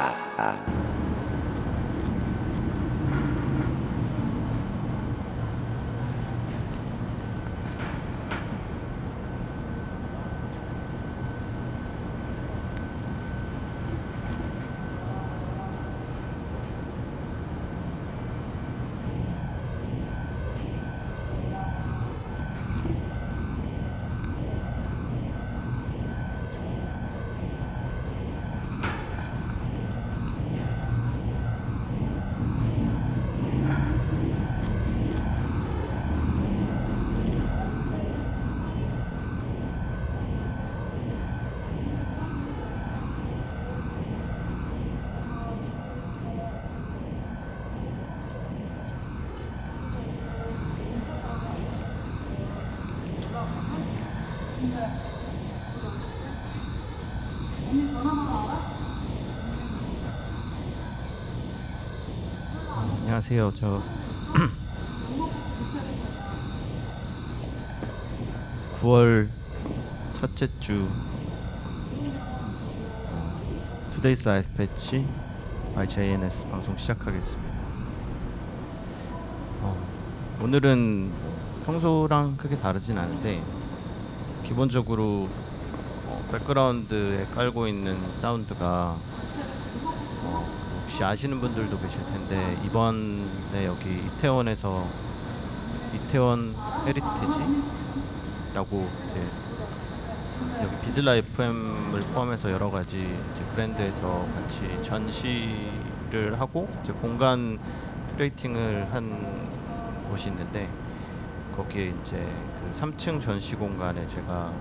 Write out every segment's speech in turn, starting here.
啊啊。啊 안녕하세요. 저 9월 첫째 주 Today's Live Patch by JNS 방송 시작하겠습니다. 어, 오늘은 평소랑 크게 다르진 않은데 기본적으로 어, 백그라운드에 깔고 있는 사운드가 어, 혹시 아시는 분들도 계실 텐데 이번에 여기 이태원에서 이태원 Heritage라고 이제 여기 VISLA FM을 포함해서 여러 가지 이제 브랜드에서 같이 전시를 하고 이제 공간 curating을 한 곳이 있는데 거기에 이제 그 3층 전시 공간에 제가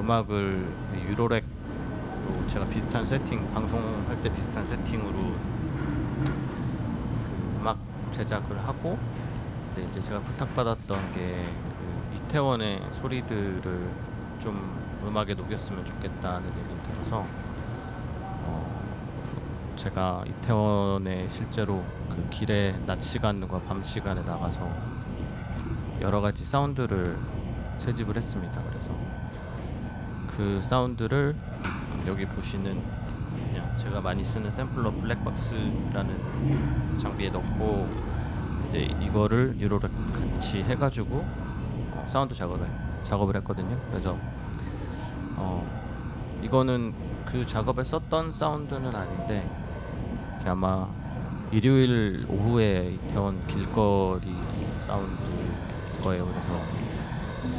음악을 유로렉 로 제가 비슷한 세팅 방송할 때 비슷한 세팅으로 그 음악 제작을 하고 근데 이제 제가 부탁받았던 게 그 이태원의 소리들을 좀 음악에 녹였으면 좋겠다는 얘기를 들어서 어 제가 이태원에 실제로 그 길에 낮 시간과 밤 시간에 나가서 여러 가지 사운드를 채집을 했습니다. 그래서 그 사운드를 여기 보시는 그냥 제가 많이 쓰는 샘플러 블랙박스라는 장비에 넣고 이제 이거를 유로를 같이 해가지고 어, 사운드 작업을 작업을 했거든요. 그래서 어 이거는 그 작업에 썼던 사운드는 아닌데 아마 일요일 오후에 이태원 길거리 사운드 거예요. 그래서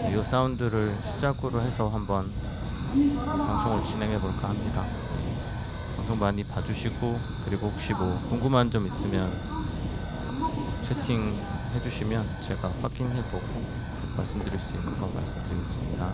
이 사운드를 시작으로 해서 한번 방송을 진행해 볼까 합니다. 방송 많이 봐주시고 그리고 혹시 뭐 궁금한 점 있으면 채팅 해주시면 제가 확인해 보고 말씀드릴 수 있는 거 말씀드리겠습니다.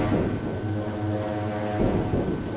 Thank you.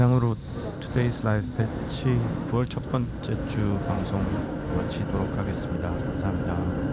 이상으로 Today's Live 배치 9월 첫 번째 주 방송 마치도록 하겠습니다. 감사합니다.